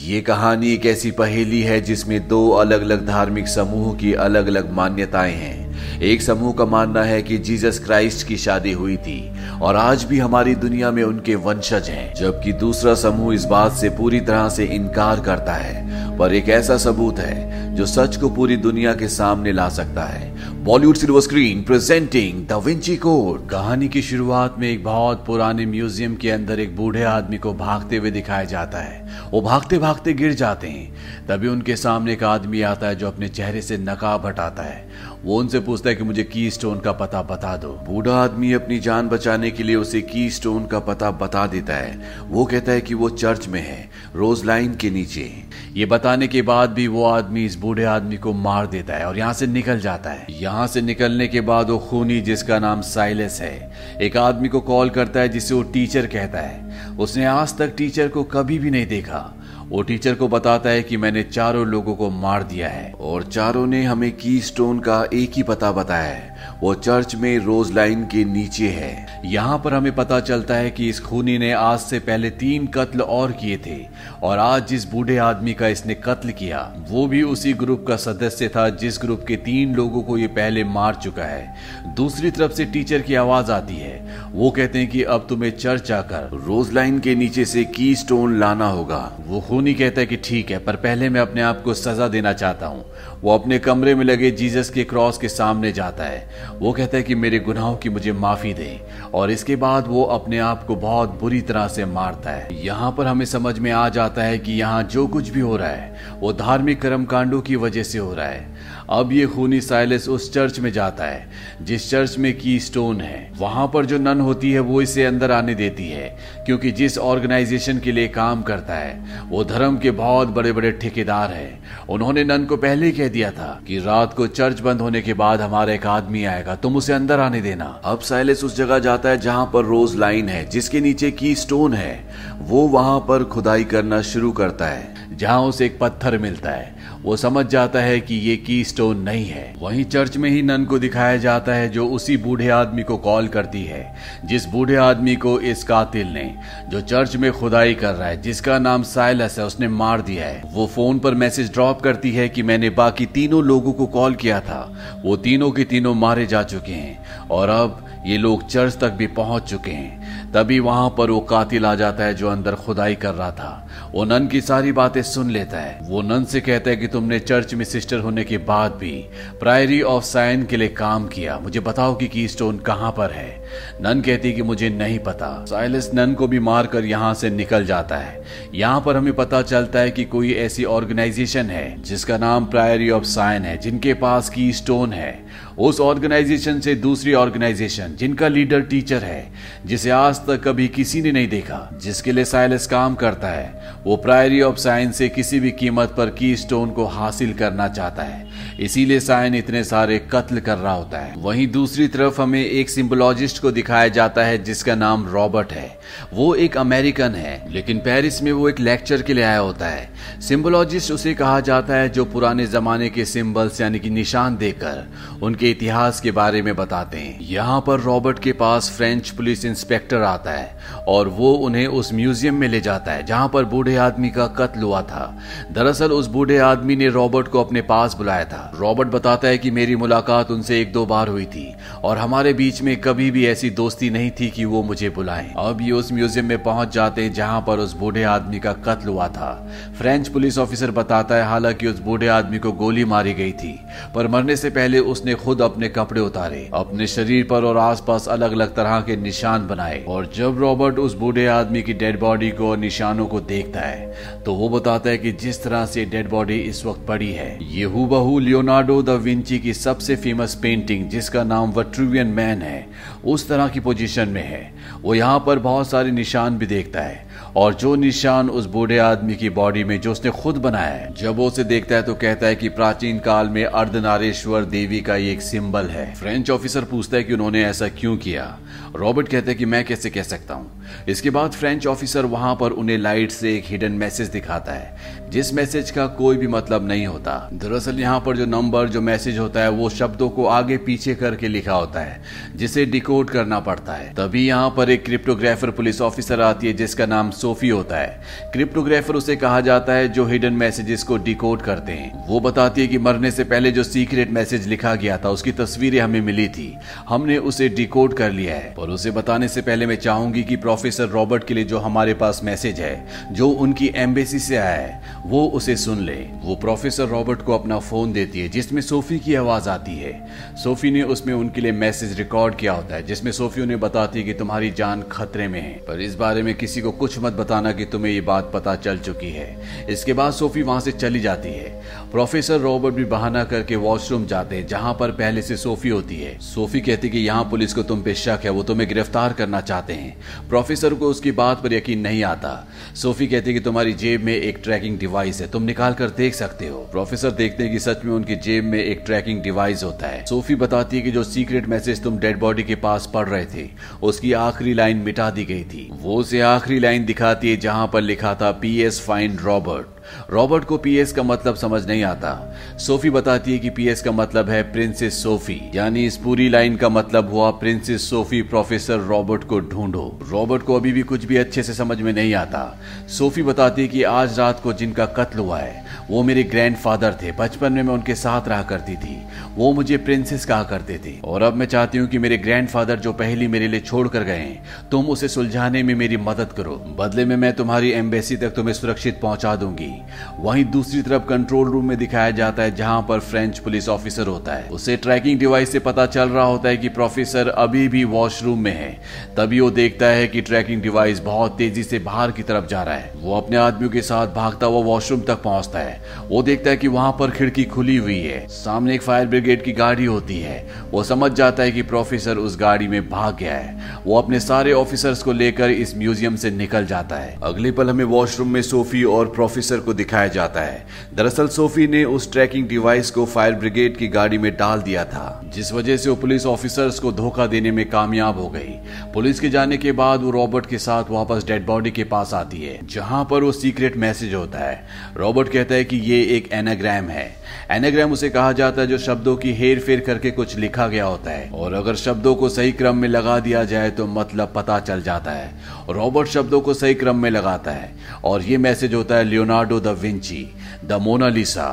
ये कहानी एक ऐसी पहेली है जिसमें दो अलग अलग धार्मिक समूह की अलग अलग मान्यताएँ हैं। एक समूह का मानना है कि जीसस क्राइस्ट की शादी हुई थी और आज भी हमारी दुनिया में उनके वंशज हैं, जबकि दूसरा समूह इस बात से पूरी तरह से इनकार करता है। पर एक ऐसा सबूत है जो सच को पूरी दुनिया के सामने ला सकता है। Bollywood silver screen presenting Da Vinci Code कहानी की शुरुआत में एक बहुत पुराने म्यूज़ियम के अंदर एक बूढ़े आदमी को भागते हुए दिखाया जाता है। वो भागते भागते गिर जाते हैं। तभी उनके सामने एक आदमी आता है जो अपने चेहरे से नकाब हटाता है। वो उनसे पूछता है कि मुझे की स्टोन का पता बता दो। बूढ़ा आदमी अपनी जान बचाने के लिए उसे की स्टोन का पता बता देता है। वो कहता है कि वो चर्च में है, रोज लाइन के नीचे। ये बताने के बाद भी वो आदमी इस बूढ़े आदमी को मार देता है और यहाँ से निकल जाता है। यहाँ से निकलने के बाद वो खूनी, जिसका नाम साइलेस है, एक आदमी को कॉल करता है, जिसे वो टीचर कहता है। उसने आज तक टीचर को कभी भी नहीं देखा। वो टीचर को बताता है कि मैंने चारों लोगों को मार दिया है और चारों ने हमें की स्टोन का एक ही पता बताया है। वो चर्च में रोज लाइन के नीचे है। यहाँ पर हमें पता चलता है कि इस खूनी ने आज से पहले तीन कत्ल और किए थे और आज जिस बूढ़े आदमी का इसने कत्ल किया, वो भी उसी ग्रुप का सदस्य था जिस ग्रुप के तीन लोगों को ये पहले मार चुका है। दूसरी तरफ़ से टीचर की आवाज़ आती है। वो कहते हैं कि अब तुम्हें चर्च आकर रोज लाइन के नीचे से की स्टोन लाना होगा। वो खूनी कहता है कि ठीक है, पर पहले मैं अपने आप को सजा देना चाहता हूँ। वो अपने कमरे में लगे जीसस के क्रॉस के सामने जाता है। वो कहता है कि मेरे गुनाहों की मुझे माफ़ी दे, और इसके बाद वो अपने आप को बहुत बुरी तरह से मारता है। यहाँ पर हमें समझ में आ जाता है कि यहाँ जो कुछ भी हो रहा है, वो धार्मिक कर्म कांडो की वजह से हो रहा है। अब ये खूनी साइलेस उस चर्च में जाता है, जिस चर्च में की स्टोन है। वहाँ पर जो नन होती है, वो इसे अंदर आने देती है, क्योंकि जिस ऑर्गेनाइजेशन के लिए काम करता है, वो धर्म के बहुत बड़े बड़े ठेकेदार है। उन्होंने नन को पहले कह दिया था कि रात को चर्च बंद होने के बाद हमारा एक आदमी आएगा, तुम उसे अंदर आने देना। अब साइलेस उस जगह जाता है जहाँ पर रोज लाइन है, जिसके नीचे की स्टोन है। वो वहाँ पर खुदाई करना शुरू करता है, जहाँ उसे एक पत्थर मिलता है। वो समझ जाता है कि ये की स्टोन नहीं है। वहीं चर्च में ही नन को दिखाया जाता है जो उसी बूढ़े आदमी को कॉल करती है, जिस बूढ़े आदमी को इस कातिल ने, जो चर्च में खुदाई कर रहा है, जिसका नाम साइलस है, उसने मार दिया है। वो फ़ोन पर मैसेज ड्रॉप करती है कि मैंने बाकी तीनों लोगों को कॉल किया था। वो तीनों के तीनों मारे जा चुके हैं, और अब ये लोग चर्च तक भी पहुँच चुके हैं। तभी वहाँ पर वो कातिल आ जाता है जो अंदर खुदाई कर रहा था। वो नन की सारी बातें सुन लेता है। वो नन से कहता है कि तुमने चर्च में सिस्टर होने के बाद भी प्रायरी ऑफ़ साइन के लिए काम किया। मुझे बताओ कि की स्टोन कहाँ पर है। नन कहती कि मुझे नहीं पता। साइलस नन को भी मारकर यहाँ से निकल जाता है। यहाँ पर हमें पता चलता है कि कोई ऐसी ऑर्गेनाइजेशन है, जिसका नाम प्रायरी ऑफ़ साइन है, जिनके पास की स्टोन है। उस ऑर्गेनाइजेशन से दूसरी ऑर्गेनाइजेशन, जिनका लीडर टीचर है, जिसे आज तक कभी किसी ने नहीं देखा, जिसके लिए साइलस काम करता है। वो प्रायरी ऑफ़ साइंस से किसी भी कीमत पर की स्टोन को हासिल करना चाहता है। इसीलिए साइन इतने सारे कत्ल कर रहा होता है। वहीं दूसरी तरफ़ हमें एक सिंबोलॉजिस्ट को दिखाया जाता है जिसका नाम रॉबर्ट है। वो एक अमेरिकन है, लेकिन पेरिस में वो एक लेक्चर के लिए आया होता है। सिंबोलॉजिस्ट उसे कहा जाता है जो पुराने जमाने के सिंबल्स यानी कि निशान देकर उनके इतिहास के बारे में बताते हैं। यहाँ पर रॉबर्ट के पास फ्रेंच पुलिस इंस्पेक्टर आता है और वो उन्हें उस म्यूज़ियम में ले जाता है, जहाँ पर बूढ़े आदमी का कत्ल हुआ था। दरअसल उस बूढ़े आदमी ने रॉबर्ट को अपने पास बुलाया था। रॉबर्ट बताता है कि मेरी मुलाकात उनसे एक दो बार हुई थी और हमारे बीच में कभी भी ऐसी दोस्ती नहीं थी कि वो मुझे बुलाएँ। अब ये उस म्यूज़ियम में पहुँच जाते हैं जहाँ पर उस बूढ़े आदमी का कत्ल हुआ था। फ्रेंच पुलिस ऑफिसर बताता है हालाँकि उस बूढ़े आदमी को गोली मारी गई थी, पर मरने से पहले उसने खुद अपने कपड़े उतारे, अपने शरीर पर और आसपास अलग अलग तरह के निशान बनाए और जब रॉबर्ट उस बूढ़े आदमी की डेड बॉडी को और निशानों को देखता है तो वो बताता है कि जिस तरह से डेड बॉडी इस वक्त पड़ी है, ये हु लियोनार्डो द विंची की सबसे फ़ेमस पेंटिंग जिसका नाम वट्रुवियन मैन है, उस तरह की पोजीशन में है। वो यहाँ पर बहुत सारे निशान भी देखता है, और जो निशान उस बूढ़े आदमी की बॉडी में जो उसने खुद बनाया है, जब वो उसे देखता है तो कहता है कि प्राचीन काल में अर्धनारेश्वर देवी का ये एक सिंबल है। फ्रेंच ऑफिसर पूछता है कि उन्होंने ऐसा क्यों किया? रॉबर्ट कहते हैं कि मैं कैसे कह सकता हूँ? इसके बाद फ्रेंच ऑफिसर वहाँ पर उन्हें लाइट से एक हिडन मैसेज दिखाता है, जिस मैसेज का कोई भी मतलब नहीं होता। दरअसल यहाँ पर जो नंबर जो मैसेज होता है, वो शब्दों को आगे पीछे करके लिखा होता है, जिसे डिकोड करना पड़ता है। तभी यहाँ पर एक क्रिप्टोग्राफर पुलिस ऑफिसर आती है, जिसका नाम सोफी होता है। क्रिप्टोग्राफर उसे कहा जाता है, जो हिडन मैसेजेस को डिकोड करते हैं। वो बताती है कि मरने से पहले जो सीक्रेट मैसेज लिखा गया था, उसकी तस्वीरें हमें मिली थी। हमने उसे डिकोड कर लिया है। और उसे बताने से पहले मैं चाहूँगी कि प्रोफेसर रॉबर्ट के लिए जो हमारे पास मैसेज है, जो उनकी एम्बेसी से आया है, वो उसे सुन ले। वो प्रोफेसर रॉबर्ट को अपना फ़ोन देती है, जिसमें सोफी की आवाज़ आती है। सोफी ने उसमें उनके लिए मैसेज रिकॉर्ड किया होता है, जिसमें सोफी उन्हें बताती है कि तुम्हारी जान खतरे में है। पर इस बारे में किसी को कुछ मत बताना कि तुम्हें ये बात पता चल चुकी है। इसके बाद सोफी वहाँ से चली जाती है। प्रोफेसर रॉबर्ट भी बहाना करके वॉशरूम जाते हैं, जहाँ पर पहले से सोफी होती है। सोफी कहती कि यहाँ पुलिस को तुम पे शक है, वो तुम्हें गिरफ़्तार करना चाहते हैं। प्रोफेसर को उसकी बात पर यकीन नहीं आता। सोफी कहती है कि तुम्हारी जेब में एक ट्रैकिंग डिवाइस है। तुम निकाल कर देख सकते हो। प्रोफेसर देखते हैं कि सच में उनकी जेब में एक ट्रैकिंग डिवाइस होता है। सोफी बताती है कि जो सीक्रेट मैसेज तुम डेड बॉडी के पास पढ़ रहे थे, उसकी आखिरी लाइन मिटा दी गई थी। वो उसे आखिरी लाइन दिखाती है जहाँ पर लिखा था P S fine Robert Robert को पीएस का मतलब समझ नहीं आता। सोफी बताती है कि पीएस का मतलब है प्रिंसेस सोफी यानी इस पूरी लाइन का मतलब हुआ प्रिंसेस सोफी प्रोफेसर रॉबर्ट को ढूंढो। रॉबर्ट को अभी भी कुछ भी अच्छे से समझ में नहीं आता। सोफी बताती है कि आज रात को जिनका कत्ल हुआ है वो मेरे ग्रैंडफादर थे। बचपन में मैं उनके साथ रहा करती थी। वो मुझे प्रिंसेस कहा करते थे। और अब मैं चाहती हूँ कि मेरे ग्रैंडफादर जो पहली मेरे लिए छोड़ कर गए तुम उसे सुलझाने में मेरी मदद करो। बदले में मैं तुम्हारी एम्बेसी तक तुम्हें सुरक्षित पहुँचा दूँगी। वहीं दूसरी तरफ़ कंट्रोल रूम में दिखाया जाता है जहाँ पर फ्रेंच पुलिस ऑफिसर होता है। उसे ट्रैकिंग डिवाइस से पता चल रहा होता है कि प्रोफेसर अभी भी वॉशरूम में है। तभी वो देखता है कि ट्रैकिंग डिवाइस बहुत तेज़ी से बाहर की तरफ़ जा रहा है। वो अपने आदमियों के साथ भागता हुआ वॉशरूम तक पहुँचता है। वो देखता है कि वहाँ पर खिड़की खुली हुई है। सामने एक फायर ब्रिगेड की गाड़ी होती है। वो समझ जाता है कि प्रोफेसर उस गाड़ी में भाग गया है। वो अपने सारे ऑफिसर्स को लेकर इस म्यूज़ियम से निकल जाता है। अगले पल हमें वॉशरूम में सोफी और प्रोफेसर को दिखाया जाता है। दरअसल सोफी ने उस ट्रैकिंग डिवाइस को फायर ब्रिगेड की गाड़ी में डाल दिया था, जिस वजह से वो पुलिस ऑफिसर्स को धोखा देने में कामयाब हो गई। पुलिस के जाने के बाद वो रॉबर्ट के साथ वापस डेड बॉडी के पास आती है, जहाँ पर वो सीक्रेट मैसेज होता है। रॉबर्ट कहता है कि ये एक एनाग्राम है। एनाग्राम उसे कहा जाता है जो शब्दों की हेर फेर करके कुछ लिखा गया होता है। और अगर शब्दों को सही क्रम में लगा दिया जाए तो मतलब पता चल जाता है। रॉबर्ट शब्दों को सही क्रम में लगाता है। और ये मैसेज होता है, Leonardo da Vinci. The Mona Lisa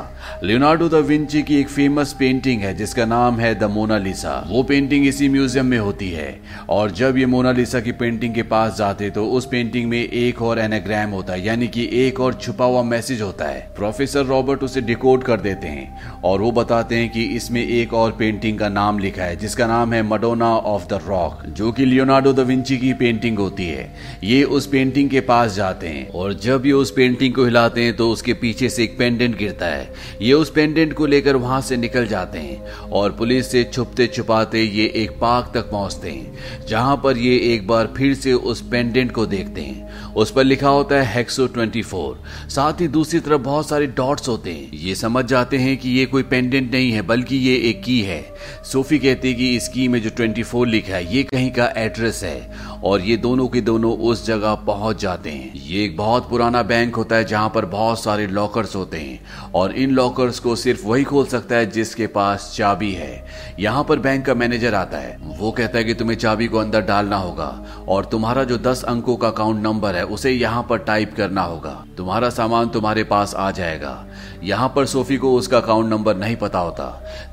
Leonardo da Vinci की एक फ़ेमस पेंटिंग है, जिसका नाम है द मोनालिसा वो पेंटिंग इसी म्यूज़ियम में होती है। और जब ये मोनालिसा की पेंटिंग के पास जाते तो उस पेंटिंग में एक और एनाग्राम होता है, यानी कि एक और छुपा हुआ मैसेज होता है। प्रोफेसर रॉबर्ट उसे डिकोड कर देते हैं, और वो बताते हैं कि इसमें एक और पेंटिंग का नाम लिखा है, जिसका नाम है मडोना ऑफ़ द रॉक जो कि लियोनार्डो द विंची की पेंटिंग होती है। ये उस पेंटिंग के पास जाते हैं, और जब ये उस पेंटिंग को हिलाते हैं तो उसके पीछे से एक पेंडेंट गिरता है। ये उस पेंडेंट को लेकर वहाँ से निकल जाते हैं और पुलिस से छुपते छुपाते ये एक पार्क तक पहुँचते हैं, जहाँ पर ये एक बार फिर से उस पेंडेंट को देखते हैं। उस पर लिखा होता है हेक्सो 24 साथ ही दूसरी तरफ़ बहुत सारे डॉट्स होते हैं। ये समझ जाते हैं कि ये कोई पेंडेंट नहीं है, बल्कि ये एक की है। सोफी कहती है कि इस की में जो 24 लिखा है, ये कहीं का एड्रेस है। और ये दोनों के दोनों उस जगह पहुँच जाते हैं। ये एक बहुत पुराना बैंक होता है जहाँ पर बहुत सारे लॉकर्स होते हैं। और इन लॉकर्स को सिर्फ़ वही खोल सकता है जिसके पास चाबी है। यहाँ पर बैंक का मैनेजर आता है। वो कहता है कि तुम्हें चाबी को अंदर डालना होगा और तुम्हारा जो दस अंकों का अकाउंट नंबर है, उसे यहाँ पर टाइप करना होगा। तुम्हारा सामान तुम्हारे पास आ जाएगा। यहाँ पर सोफी को उसका अकाउंट नंबर नहीं पता होता।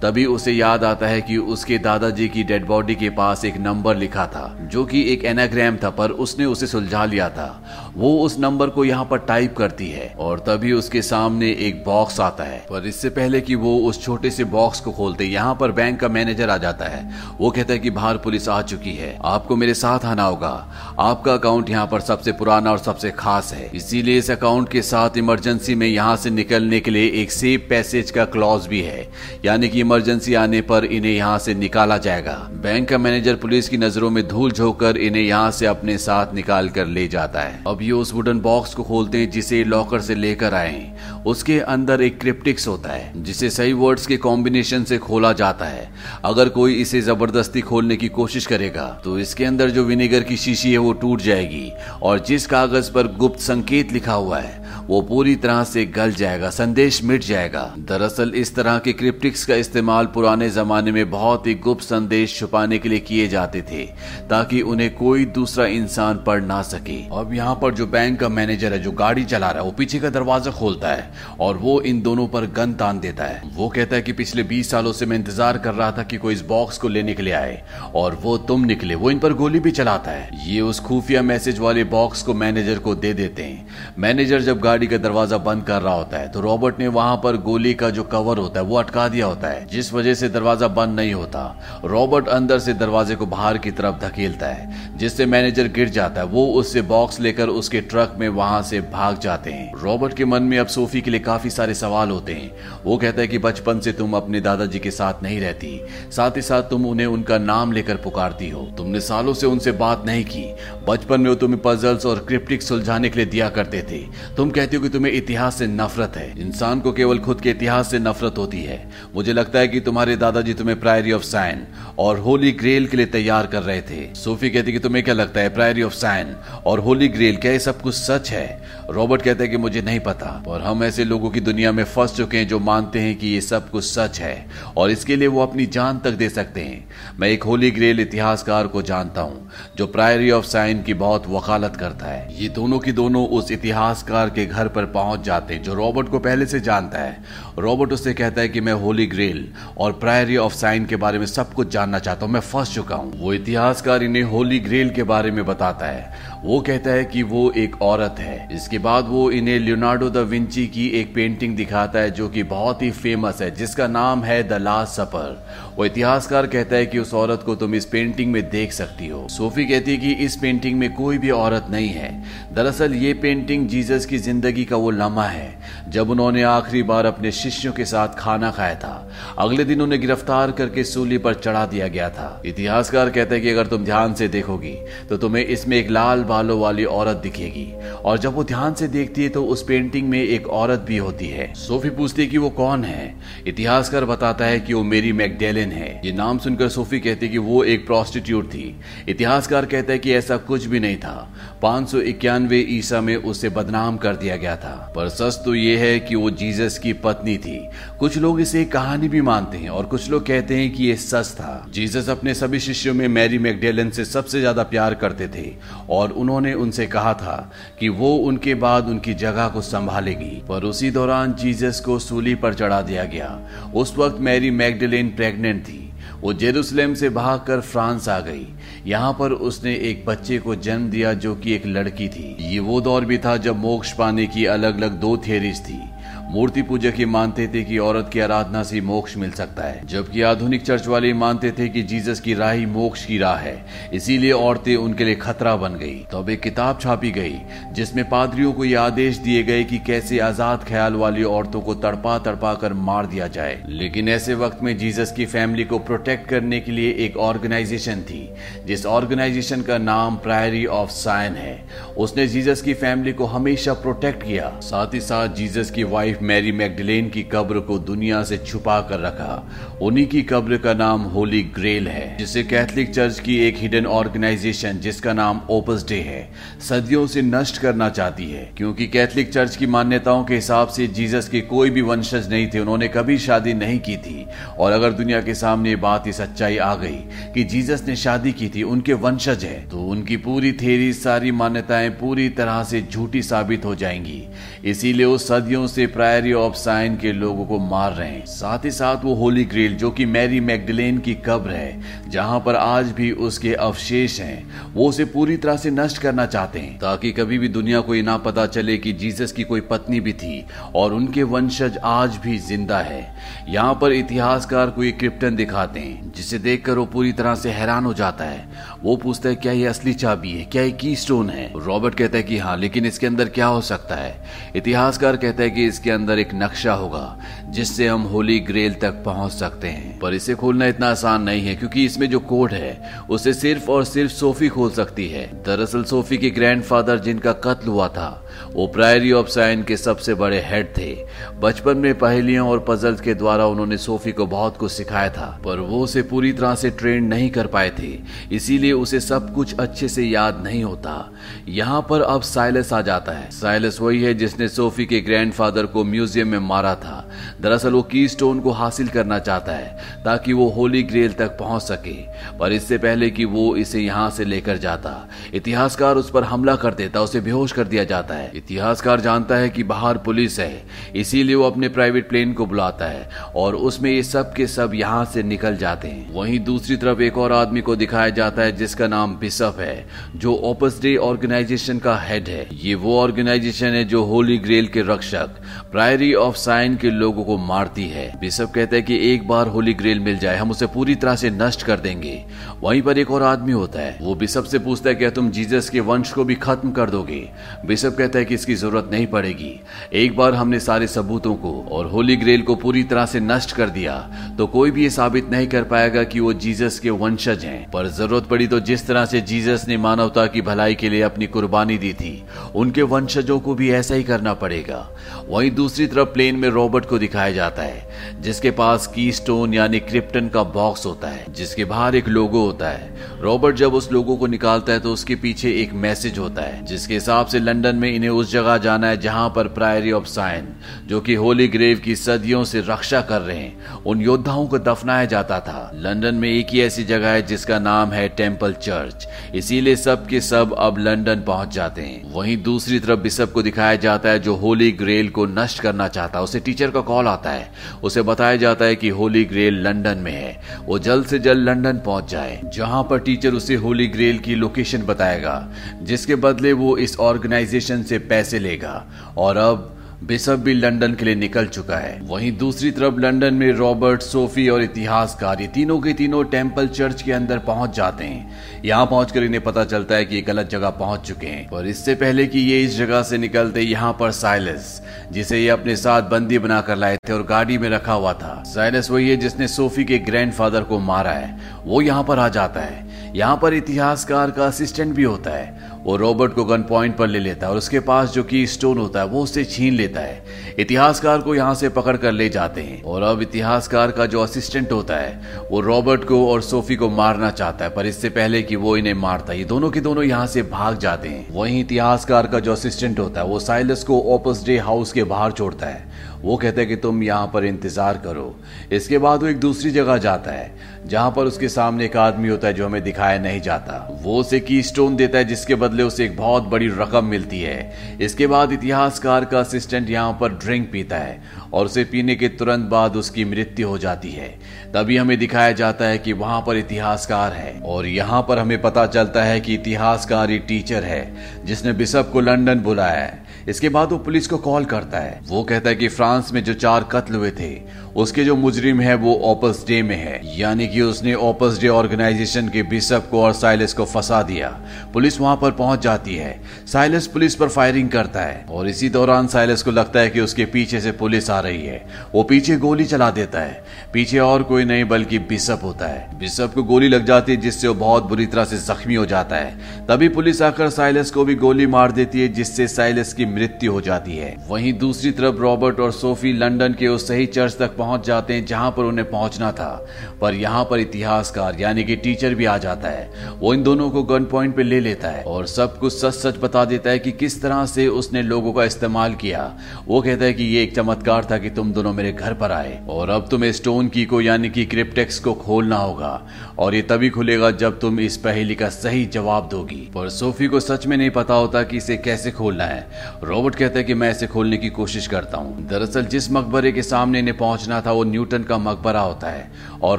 तभी उसे याद आता है कि उसके दादाजी की डेड बॉडी के पास एक नंबर लिखा था, जो कि एक एनाग्राम था, पर उसने उसे सुलझा लिया था। वो उस नंबर को यहाँ पर टाइप करती है और तभी उसके सामने एक बॉक्स आता है। पर इससे पहले कि वो उस छोटे से बॉक्स को खोलते, यहाँ पर बैंक का मैनेजर आ जाता है। वो कहता है कि बाहर पुलिस आ चुकी है। आपको मेरे साथ आना होगा। आपका अकाउंट यहाँ पर सबसे पुराना और सबसे खास है। इसीलिए इस अकाउंट के साथ इमरजेंसी में यहाँ से निकलने के लिए एक सेफ़ पैसेज का क्लॉज भी है। यानी कि इमरजेंसी आने पर इन्हें यहाँ से निकाला जाएगा। बैंक का मैनेजर पुलिस की नज़रों में धूल झोंकर इन्हें यहाँ से अपने साथ निकाल कर ले जाता है। अब ये उस वुडन बॉक्स को खोलते हैं जिसे लॉकर से लेकर आए हैं। उसके अंदर एक क्रिप्टिक्स होता है, जिसे सही वर्ड्स के कॉम्बिनेशन से खोला जाता है। अगर कोई इसे ज़बरदस्ती खोलने की कोशिश करेगा तो इसके अंदर जो विनेगर की शीशी है वो टूट जाएगी। और जिस कागज़ पर गुप्त संकेत लिखा हुआ है वो पूरी तरह से गल जाएगा, संदेश मिट जाएगा। दरअसल इस तरह के क्रिप्टिक्स का इस्तेमाल पुराने जमाने में बहुत ही गुप्त संदेश छुपाने के लिए किए जाते थे, ताकि उन्हें कोई दूसरा इंसान पढ़ ना सके। अब यहाँ पर जो बैंक का मैनेजर है, जो गाड़ी चला रहा है, वो पीछे का दरवाज़ा खोलता है और वो इन दोनों पर गन तान देता है। वो कहता है कि पिछले बीस सालों से मैं इंतज़ार कर रहा था कि कोई इस बॉक्स को लेने के लिए आए और वो तुम निकले, वो इन पर गोली भी चलाता है। ये उस खुफिया मैसेज वाले बॉक्स को मैनेजर को दे देते हैं। मैनेजर जब गाड़ी का दरवाज़ा बंद कर रहा होता है तो रॉबर्ट ने वहाँ पर गोली का जो कवर होता है, वो अटका दिया होता है, जिस वजह से दरवाज़ा बंद नहीं होता। रॉबर्ट अंदर से दरवाजे को बाहर की तरफ़ धकेलता है, जिससे मैनेजर गिर जाता है, वो उससे बॉक्स लेकर उसके ट्रक में वहाँ से भाग जाते हैं। रॉबर्ट के मन में अब सोफी के लिए काफ़ी सारे सवाल होते हैं। वो कहता है कि बचपन से तुम अपने दादाजी के साथ नहीं रहती, साथ ही साथ तुम उन्हें उनका नाम लेकर पुकारती हो। तुमने सालों से उनसे बात नहीं की, बचपन में वो तुम्हें पजल्स और क्रिप्टिक सुलझाने के लिए दिया करते थे। तुम कहती हो कि तुम्हें इतिहास से नफरत है। इंसान को केवल खुद के इतिहास से नफरत होती है। मुझे लगता है कि तुम्हारे दादाजी तुम्हें प्रायरी ऑफ़ साइन और होली ग्रेल के लिए तैयार कर रहे थे। सोफी कहती कि तुम्हें क्या लगता है प्रायरी ऑफ़ साइन और होली ग्रेल क्या ये सब कुछ सच है? रॉबर्ट कहते हैं कि मुझे नहीं पता, और हम ऐसे लोगों की दुनिया में फंस चुके हैं जो मानते हैं कि ये सब कुछ सच है, और इसके लिए वो अपनी जान तक दे सकते हैं। मैं एक होली ग्रेल इतिहासकार को जानता हूँ, जो प्रायरी ऑफ़ साइन की बहुत वकालत करता है। ये दोनों की दोनों उस इतिहासकार के घर पर पहुँच जाते हैं, जो रॉबर्ट को पहले से जानता है। रॉबर्ट उससे कहता है कि मैं होली ग्रेल और प्रायरी ऑफ़ साइन के बारे में सब कुछ जानना चाहता हूँ, मैं फंस चुका हूँ। वो इतिहासकार इन्हें होली ग्रेल के बारे में बताता है। वो कहता है कि वो एक औरत है, इसके बाद वो इन्हें लियोनार्डो द विंची की एक पेंटिंग दिखाता है जो कि बहुत ही फ़ेमस है, जिसका नाम है द लास्ट सपर वो इतिहासकार कहता है कि उस औरत को तुम इस पेंटिंग में देख सकती हो। सोफी कहती है कि इस पेंटिंग में कोई भी औरत नहीं है। दरअसल ये पेंटिंग जीसस की ज़िंदगी का वो लम्हा है, जब उन्होंने आखिरी बार अपने शिष्यों के साथ खाना खाया था। अगले दिन उन्हें गिरफ़्तार करके सूली पर चढ़ा दिया गया था। इतिहासकार कहते हैं कि अगर तुम ध्यान से देखोगी तो तुम्हें इसमें एक लाल बालों वाली औरत दिखेगी। और जब वो ध्यान से देखती है तो उस पेंटिंग में एक औरत भी होती है। सोफी पूछती है कि वो कौन है? इतिहासकार बताता है कि वो मेरी मैकडेलिन है। ये नाम सुनकर सोफी कहती है कि वो एक प्रोस्टिट्यूट थी। इतिहासकार कहता है कि ऐसा कुछ भी नहीं था। पाँच सौ इक्यानवे ईसा में उसे बदनाम कर दिया गया था। पर सच तो ये है कि वो जीसस की पत्नी थी। कुछ लोग इसे कहानी भी मानते हैं और कुछ लोग कहते हैं कि ये सच था। जीसस अपने सभी शिष्यों में मैरी मैकडेलन से सबसे ज़्यादा प्यार करते थे और उन्होंने उनसे कहा था कि वो उनके बाद उनकी जगह को संभालेगी। पर उसी दौरान जीसस को सूली पर चढ़ा दिया गया। उस वक्त मैरी मैगडलेन प्रेग्नेंट थी। वो जेरूसलेम से भागकर फ्रांस आ गई। यहाँ पर उसने एक बच्चे को जन्म दिया जो कि एक लड़की थी। ये वो दौर भी था जब मोक्ष पाने की अलग अलग दो थियरीज थी। मूर्ति पूजक ही मानते थे कि औरत की आराधना से मोक्ष मिल सकता है, जबकि आधुनिक चर्च वाले मानते थे कि जीसस की राह ही मोक्ष की राह है, इसीलिए औरतें उनके लिए खतरा बन गई। तो अब एक किताब छापी गई, जिसमें पादरियों को यह आदेश दिए गए कि कैसे आज़ाद ख्याल वाली औरतों को तड़पा तड़पा कर मार दिया जाए। लेकिन ऐसे वक्त में जीसस की फैमिली को प्रोटेक्ट करने के लिए एक ऑर्गेनाइजेशन थी, जिस ऑर्गेनाइजेशन का नाम प्रायरी ऑफ़ साइन है। उसने जीसस की फैमिली को हमेशा प्रोटेक्ट किया, साथ ही साथ जीसस की वाइफ मैरी मैगडलेन की कब्र को दुनिया से छुपा कर रखा। उन्हीं की कब्र का नाम होली ग्रेल है, जिसे कैथलिक चर्च की एक हिडन ऑर्गेनाइजेशन जिसका नाम ओपस डे है, सदियों से नष्ट करना चाहती है। क्योंकि कैथलिक चर्च की मान्यताओं के हिसाब से जीसस के कोई भी वंशज नहीं थे, उन्होंने कभी शादी नहीं की थी। और अगर दुनिया के सामने बात की सच्चाई आ गई कि जीसस ने शादी की थी, उनके वंशज है तो उनकी पूरी थेरी, सारी मान्यताएँ पूरी तरह से झूठी साबित हो जाएँगी। इसीलिए वो सदियों से प्राय प्रायरी ऑफ़ साइन के लोगों को मार रहे हैं। साथ ही साथ वो होली ग्रेल जो कि मैरी मैगडलेन की कब्र है, जहाँ पर आज भी उसके अवशेष हैं। वो उसे पूरी तरह से नष्ट करना चाहते हैं, ताकि कभी भी दुनिया को ये ना पता चले कि जीसस की कोई पत्नी भी थी, और उनके वंशज आज भी ज़िंदा है। यहाँ पर इतिहासकार को एक क्रिप्टन दिखाते हैं, जिसे देखकर वो पूरी तरह से हैरान हो जाता है। वो पूछता है, क्या ये असली चाबी है? क्या ये की स्टोन है? रॉबर्ट कहता है कि हाँ लेकिन इसके अंदर क्या हो सकता है? इतिहासकार कहता है कि इसके अंदर एक नक्शा होगा, जिससे हम होली ग्रेल तक पहुँच सकते हैं। पर इसे खोलना इतना आसान नहीं है, क्योंकि इसमें जो कोड है, उसे सिर्फ़ और सिर्फ़ सोफी खोल सकती है। दरअसल सोफी के ग्रैंडफादर जिनका कत्ल हुआ था, वो प्रायरी ऑफ़ साइन के सबसे बड़े हेड थे। बचपन में पहेलियों और पजल्स के द्वारा उन्होंने सोफी को बहुत कुछ सिखाया था, पर वो उसे पूरी तरह से ट्रेन नहीं कर पाए थे। इसीलिए उसे सब कुछ अच्छे से याद नहीं होता। यहाँ पर अब साइलस आ जाता है। साइलस वही है जिसने सोफी के ग्रैंडफादर को म्यूज़ियम में मारा था। दरअसल वो की स्टोन को हासिल करना चाहता है, ताकि वो होली ग्रेल तक पहुँच सके, पर इससे पहले कि वो इसे यहाँ से लेकर जाता। इतिहासकार उस पर हमला कर देता, उसे बेहोश कर दिया जाता है। इतिहासकार जानता है कि बाहर पुलिस है, इसीलिए वो अपने प्राइवेट प्लेन को बुलाता है, और उसमें ये सब के सब यहाँ से निकल जाते हैं। वहीं दूसरी तरफ़ एक और आदमी को दिखाया जाता है, जिसका नाम बिशप है, जो ओपस डे ऑर्गेनाइजेशन का हेड है। ये वो ऑर्गेनाइजेशन है जो होली ग्रेल के रक्षक प्रायरी ऑफ़ साइन के लोगों को मारती है। बिशप कहते हैं कि एक बार होली ग्रेल मिल जाए, हम उसे पूरी तरह से नष्ट कर देंगे। वहीं पर एक और आदमी होता है। वो बिशप से पूछता है क्या तुम जीसस के वंश को भी खत्म कर दोगे? बिशप कहता है कि इसकी ज़रूरत नहीं पड़ेगी। एक बार हमने सारे सबूतों को और होली ग्रेल को पूरी तरह से नष्ट कर दिया तो कोई भी ये साबित नहीं कर पाएगा कि वो जीसस के वंशज हैं। पर ज़रूरत पड़ी तो जिस तरह से जीसस ने मानवता की भलाई के लिए अपनी कुर्बानी दी थी, उनके वंशजों को भी ऐसा ही करना पड़ेगा। वहीं दूसरी तरफ़ प्लेन में रॉबर्ट को दिखाया जाता है, जिसके पास की स्टोन यानी क्रिप्टन का बॉक्स होता है, जिसके बाहर एक लोगो होता है। रॉबर्ट जब उस लोगो को निकालता है तो उसके पीछे एक मैसेज होता है, जिसके हिसाब से लंदन में इन्हें उस जगह जाना है जहाँ पर प्रायरी ऑफ़ साइन, जो कि होली ग्रेव की सदियों से रक्षा कर रहे हैं, उन योद्धाओं को दफनाया जाता था। लंदन में एक ही ऐसी जगह है जिसका नाम है टेंपल चर्च, इसीलिए सब के सब अब लंदन पहुँच जाते हैं। वहीं दूसरी तरफ़ बिशप को दिखाया जाता है जो होली ग्रेल को नष्ट करना चाहता है। उसे टीचर का कॉल आता है। उसे बताया जाता है कि होली ग्रेल लंदन में है। वो जल्द से जल्द लंदन पहुँच जाए, जहाँ पर टीचर उसे होली ग्रेल की लोकेशन बताएगा, जिसके बदले वो इस ऑर्गेनाइजेशन से पैसे लेगा। और अब बिशप भी लंदन के लिए निकल चुका है। वहीं दूसरी तरफ़ लंदन में रॉबर्ट, सोफी और इतिहासकार ये तीनों के तीनों टेंपल चर्च के अंदर पहुँच जाते हैं। यहाँ पहुंचकर इन्हें पता चलता है कि ये गलत जगह पहुँच चुके हैं। और इससे पहले कि ये इस जगह से निकलते, यहाँ पर साइलस, जिसे ये अपने साथ बंदी बनाकर लाए थे और गाड़ी में रखा हुआ था। साइलस वही है जिसने सोफी के ग्रैंडफादर को मारा है। वो यहाँ पर आ जाता है। यहाँ पर इतिहासकार का असिस्टेंट भी होता है। वो रॉबर्ट को गन पॉइंट पर ले लेता है और उसके पास जो की स्टोन होता है, वो उसे छीन लेता है। इतिहासकार को यहाँ से पकड़ कर ले जाते हैं और अब इतिहासकार का जो असिस्टेंट होता है, वो रॉबर्ट को और सोफी को मारना चाहता है, पर इससे पहले कि वो इन्हें मारता है। दोनों के दोनों यहाँ से भाग जाते हैं। वहीं इतिहासकार का जो असिस्टेंट होता है, वो साइलस को ओपस डे हाउस के बाहर छोड़ता है। वो कहता है कि तुम यहाँ पर इंतज़ार करो। इसके बाद वो एक दूसरी जगह जाता है, जहाँ पर उसके सामने एक आदमी होता है जो हमें दिखाया नहीं जाता। वो उसे की स्टोन देता है, जिसके बदले उसे एक बहुत बड़ी रकम मिलती है। इसके बाद इतिहासकार का असिस्टेंट यहाँ पर ड्रिंक पीता है और उसे पीने के तुरंत बाद उसकी मृत्यु हो जाती है। तभी हमें दिखाया जाता है कि वहाँ पर इतिहासकार है और यहाँ पर हमें पता चलता है कि इतिहासकार एक टीचर है, जिसने बिशप को लंदन बुलाया है। इसके बाद वो पुलिस को कॉल करता है। वो कहता है कि फ्रांस में जो चार कत्ल हुए थे, उसके जो मुजरिम है वो ओपस डे में है। यानी कि उसने ओपस डे ऑर्गेनाइजेशन के बिशप को और साइलस को फंसा दिया। पुलिस वहाँ पर पहुँच जाती है। साइलस पुलिस पर फायरिंग करता है और इसी दौरान साइलस को लगता है कि उसके पीछे से पुलिस आ रही है। वो पीछे गोली चला देता है। पीछे और कोई नहीं, बल्कि बिशप होता है। बिशप को गोली लग जाती है, जिससे वो बहुत बुरी तरह से जख्मी हो जाता है। तभी पुलिस आकर साइलस को भी गोली मार देती है, जिससे साइलस की मृत्यु हो जाती है। वहीं दूसरी तरफ़ रॉबर्ट और सोफी लंदन के उस सही चर्च तक पहुँच जाते हैं जहाँ पर उन्हें पहुँचना था। पर यहाँ पर इतिहासकार, यानी कि टीचर भी आ जाता है। वो इन दोनों को गन पॉइंट पे ले लेता है और सब कुछ सच सच बता देता है कि किस तरह से उसने लोगों का इस्तेमाल किया। वो कहता है कि ये एक चमत्कार था कि तुम दोनों मेरे घर पर आए और अब तुम्हें स्टोन की को, यानी कि क्रिप्टेक्स को खोलना होगा और ये तभी खुलेगा जब तुम इस पहेली का सही जवाब दोगी। पर सोफी को सच में नहीं पता होता कि इसे कैसे खोलना है। रॉबर्ट कहता है कि मैं इसे खोलने की कोशिश करता हूँ। दरअसल, जिस मकबरे के सामने इन्हें पहुँचना था, वो न्यूटन का मकबरा होता है और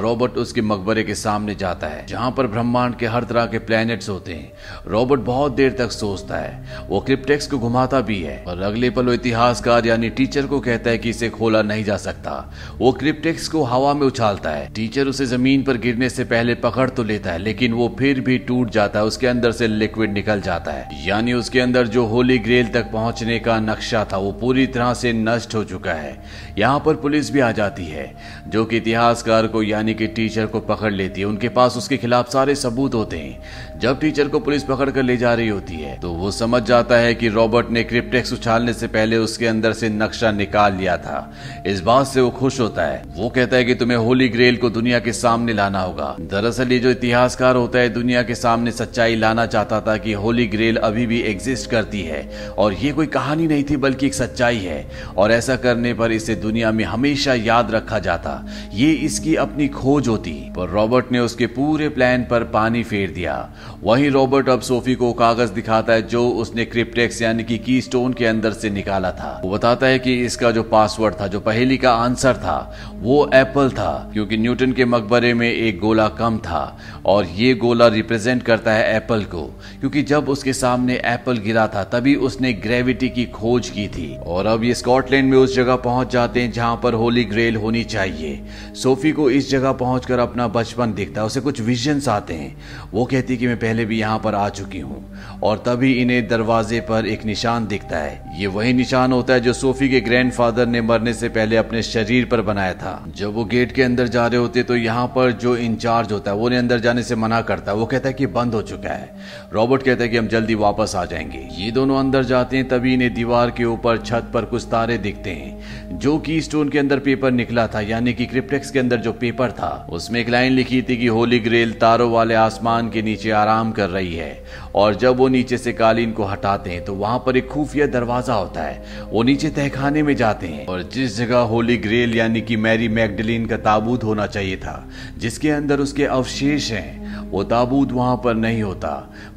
रॉबर्ट उसके मकबरे के सामने जाता है, जहाँ पर ब्रह्मांड के हर तरह के प्लैनेट्स होते हैं। रॉबर्ट बहुत देर तक सोचता है। वो क्रिप्टेक्स को घुमाता भी है और अगले पल वो इतिहासकार यानी टीचर को कहता है कि इसे खोला नहीं जा सकता। वो क्रिप्टेक्स को हवा में उछालता है। टीचर उसे ज़मीन पर गिरने से पहले पकड़ तो लेता है, लेकिन वो फिर भी टूट जाता है, उसके अंदर से लिक्विड निकल जाता है। यानी उसके अंदर जो होली ग्रेल तक पहुँचने का नक्शा था, वो पूरी तरह से नष्ट हो चुका है। यहाँ पर पुलिस भी आ जाती है, जो कि इतिहासकार को, यानी कि टीचर को पकड़ लेती है। उनके पास उसके खिलाफ सारे सबूत होते हैं। जब टीचर को पुलिस पकड़ कर ले जा रही होती है तो वो समझ जाता है कि रॉबर्ट ने क्रिप्टेक्स उछालने से पहले उसके अंदर से नक्शा निकाल लिया था। इस बात से वो खुश होता है। वो कहता है कि तुम्हें होली ग्रेल को दुनिया के सामने लाना होगा। दरअसल ये जो इतिहासकार होता है, दुनिया के सामने सच्चाई लाना चाहता था कि होली ग्रेल अभी भी एग्जिस्ट करती है। और ये कोई कहानी नहीं थी, बल्कि एक सच्चाई है। और ऐसा करने पर इसे दुनिया में हमेशा याद रखा जाता। ये इसकी अपनी खोज होती। पर रॉबर्ट ने उसके पूरे प्लान पर पानी फेर दिया। वहीं रॉबर्ट अब सोफी को कागज़ दिखाता है जो उसने क्रिप्टेक्स यानी कि की स्टोन के अंदर से निकाला था। वो बताता है कि इसका जो पासवर्ड था, जो पहेली का आंसर था, वो एप्पल था, क्योंकि न्यूटन के मकबरे में एक गोला कम था और ये गोला रिप्रेजेंट करता है एप्पल को, क्योंकि जब उसके सामने एप्पल गिरा था, तभी उसने ग्रेविटी की खोज की थी। और अब ये स्कॉटलैंड में उस जगह पहुँच जाते हैं जहाँ पर होली ग्रेल होनी चाहिए। सोफी को इस जगह पहुंचकर अपना बचपन दिखता है, उसे कुछ विजन्स आते हैं। वो कहती है कि मैं पहले भी यहाँ पर आ चुकी हूँ और तभी इन्हें दरवाजे पर एक निशान दिखता है। ये वही निशान होता है जो सोफी के ग्रैंडफादर ने मरने से पहले अपने शरीर पर बनाया था। जब वो गेट के अंदर जा रहे होते तो यहाँ पर जो इंचार्ज होता है, वो उन्हें अंदर जाने से मना करता है। वो कहता है कि बंद हो चुका है। रॉबर्ट कहता है कि हम जल्दी वापस आ जाएँगे। ये दोनों अंदर जाते हैं, तभी इन्हें दीवार के ऊपर छत पर कुछ तारे दिखते हैं। जो की स्टोन के अंदर पेपर निकला था, यानी कि क्रिप्टेक्स के अंदर जो पेपर था, उसमें एक लाइन लिखी थी कि होली ग्रेल तारों वाले आसमान के नीचे आराम कर रही है। और जब वो नीचे से कालीन को हटाते हैं तो वहाँ पर एक खुफिया दरवाज़ा होता है। वो नीचे तहखाने में जाते हैं। और जिस जगह होली ग्रेल यानी कि मैरी मैगडलिन का ताबूत होना चाहिए था, जिसके अंदर उसके अवशेष हैं वो ताबूत वहाँ पर नहीं होता,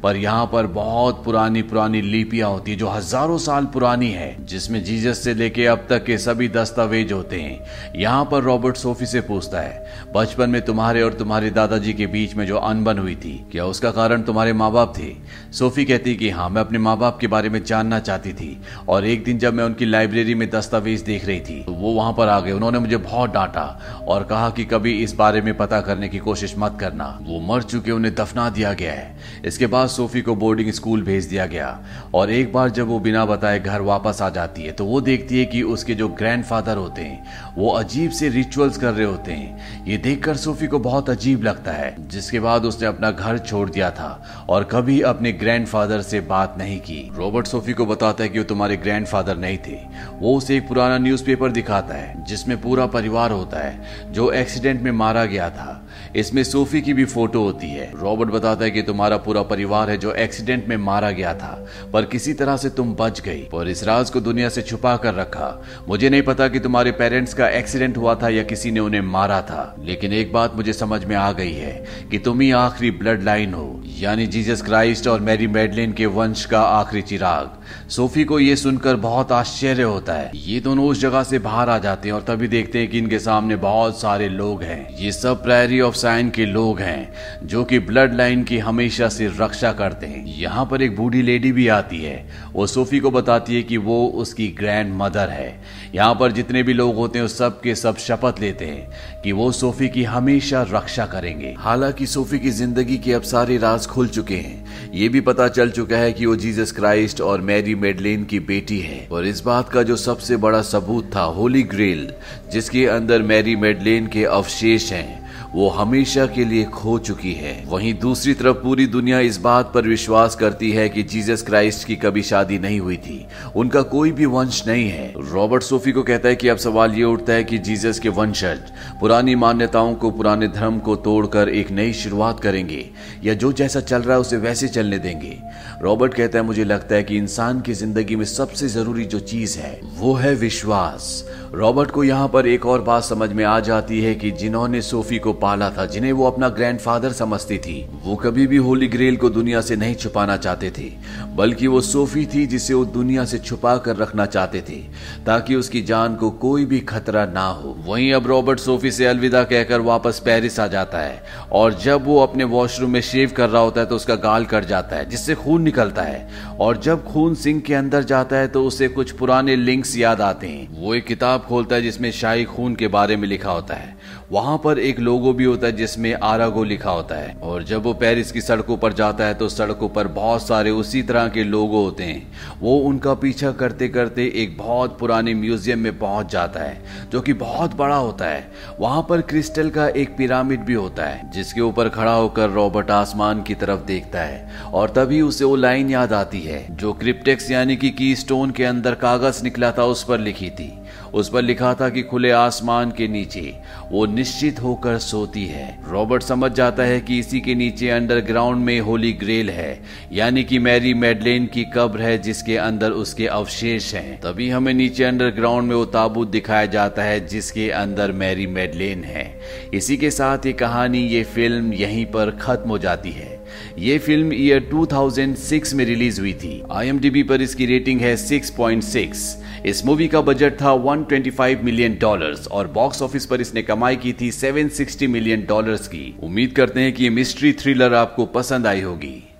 पर यहाँ पर बहुत पुरानी पुरानी लिपियाँ होती है, जो हज़ारों साल पुरानी है, जिसमें जीजस से लेके अब तक के सभी दस्तावेज़ होते हैं। यहाँ पर रॉबर्ट सोफी से पूछता है, बचपन में तुम्हारे और तुम्हारे दादाजी के बीच में जो अनबन हुई थी, क्या उसका कारण तुम्हारे माँ बाप थे? सोफी कहती कि हाँ मैं अपने माँ बाप के बारे में जानना चाहती थी, और एक दिन जब मैं उनकी लाइब्रेरी में दस्तावेज़ देख रही थी तो वो वहाँ पर आ गए। उन्होंने मुझे बहुत डांटा और कहा कि कभी इस बारे में पता करने की कोशिश मत करना। वो मर चुके उन्हें दफना दिया गया है। इसके बाद सोफी को बोर्डिंग स्कूल भेज दिया गया। और एक बार जब वो बिना बताए घर वापस आ जाती है तो वो देखती है कि उसके जो ग्रैंडफादर होते हैं, वो अजीब से रिचुअल्स कर रहे होते हैं। ये देखकर सोफी को बहुत अजीब लगता है, जिसके बाद उसने अपना घर छोड़ दिया था और कभी अपने ग्रैंडफादर से बात नहीं की। रॉबर्ट सोफी को बताता है कि वो तुम्हारे ग्रैंडफादर नहीं थे। वो उसे एक पुराना न्यूज़पेपर दिखाता है, जिसमें पूरा परिवार होता है, जो एक्सीडेंट में मारा गया था। इसमें सोफी की भी फ़ोटो होती है। रॉबर्ट बताता है कि तुम्हारा पूरा परिवार है जो एक्सीडेंट में मारा गया था, पर किसी तरह से तुम बच गई और इस राज को दुनिया से छुपा कर रखा। मुझे नहीं पता कि तुम्हारे पेरेंट्स का एक्सीडेंट हुआ था या किसी ने उन्हें मारा था, लेकिन एक बात मुझे समझ में आ गई है कि तुम ही आखिरी ब्लड लाइन हो, यानी जीसस क्राइस्ट और मैरी मेडलिन के वंश का आखिरी चिराग। सोफी को यह सुनकर बहुत आश्चर्य होता है। ये दोनों उस जगह से बाहर आ जाते हैं और तभी देखते हैं कि इनके सामने बहुत सारे लोग हैं। ये सब प्रायरी ऑफ़ साइन के लोग हैं, जो कि ब्लड लाइन की हमेशा से रक्षा करते हैं। यहाँ पर एक बूढ़ी लेडी भी आती है। वो सोफी को बताती है कि वो उसकी ग्रैंड मदर है। यहाँ पर जितने भी लोग होते हैं सब के सब शपथ लेते हैं कि वो सोफी की हमेशा रक्षा करेंगे। हालाँकि सोफी की ज़िंदगी के अब सारे राज खुल चुके हैं। ये भी पता चल चुका है कि वो जीसस क्राइस्ट और मैरी मेडलेन की बेटी है और इस बात का जो सबसे बड़ा सबूत था होली ग्रेल जिसके अंदर मैरी मेडलेन के अवशेष हैं। वो हमेशा के लिए खो चुकी है। वहीं दूसरी तरफ़ पूरी दुनिया इस बात पर विश्वास करती है कि जीसस क्राइस्ट की कभी शादी नहीं हुई थी। उनका कोई भी वंश नहीं है। रॉबर्ट सोफी को कहता है कि अब सवाल ये उठता है कि जीसस के वंशज पुरानी मान्यताओं को, पुराने धर्म को तोड़कर एक नई शुरुआत करेंगे या जो जैसा चल रहा है उसे वैसे चलने देंगे। रॉबर्ट कहता है, मुझे लगता है कि इंसान की ज़िंदगी में सबसे ज़रूरी जो चीज़ है, वो है विश्वास। रॉबर्ट को यहाँ पर एक और बात समझ में आ जाती है कि जिन्होंने सोफी को पाला था, जिन्हें वो अपना ग्रैंडफादर समझती थी, वो कभी भी होली ग्रेल को दुनिया से नहीं छुपाना चाहते थे, बल्कि वो सोफी थी जिसे वो दुनिया से छुपा कर रखना चाहते थे, ताकि उसकी जान को कोई भी खतरा ना हो। वहीं अब रॉबर्ट सोफी से अलविदा कहकर वापस पेरिस आ जाता है, और जब वो अपने वॉशरूम में शेव कर रहा होता है तो उसका गाल कट जाता है, जिससे खून निकलता है, और जब खून सिंह के अंदर जाता है तो उसे कुछ पुराने लिंक्स याद आते हैं। वो एक किताब खोलता है जिसमें शाही खून के बारे में लिखा होता है। वहाँ पर एक लोगो भी होता है जिसमें आरागो लिखा होता है। और जब वो पेरिस की सड़कों पर जाता है तो सड़कों पर बहुत सारे उसी तरह के लोगो होते हैं। वो उनका पीछा करते करते एक बहुत पुराने म्यूज़ियम में पहुँच जाता है, जो कि बहुत बड़ा होता है। वहाँ पर क्रिस्टल का एक पिरामिड भी होता है, जिसके ऊपर खड़ा होकर रॉबर्ट आसमान की तरफ़ देखता है। और तभी उसे वो लाइन याद आती है, जो क्रिप्टेक्स यानी कि की स्टोन के अंदर कागज़ निकला था उस पर लिखी थी। उस पर लिखा था कि खुले आसमान के नीचे वो निश्चित होकर सोती है। रॉबर्ट समझ जाता है कि इसी के नीचे अंडरग्राउंड में होली ग्रेल है, यानी कि मैरी मेडलेन की कब्र है जिसके अंदर उसके अवशेष हैं। तभी हमें नीचे अंडरग्राउंड में वो ताबूत दिखाया जाता है जिसके अंदर मैरी मेडलेन है। इसी के साथ ये कहानी, ये फ़िल्म यहीं पर खत्म हो जाती है। ये फ़िल्म ईयर 2006 में रिलीज़ हुई थी। आई पर इसकी रेटिंग है 6.6 इस मूवी का बजट था 125 मिलियन डॉलर्स और बॉक्स ऑफ़िस पर इसने कमाई की थी 760 मिलियन डॉलर्स की। उम्मीद करते हैं कि ये मिस्ट्री थ्रिलर आपको पसंद आई होगी।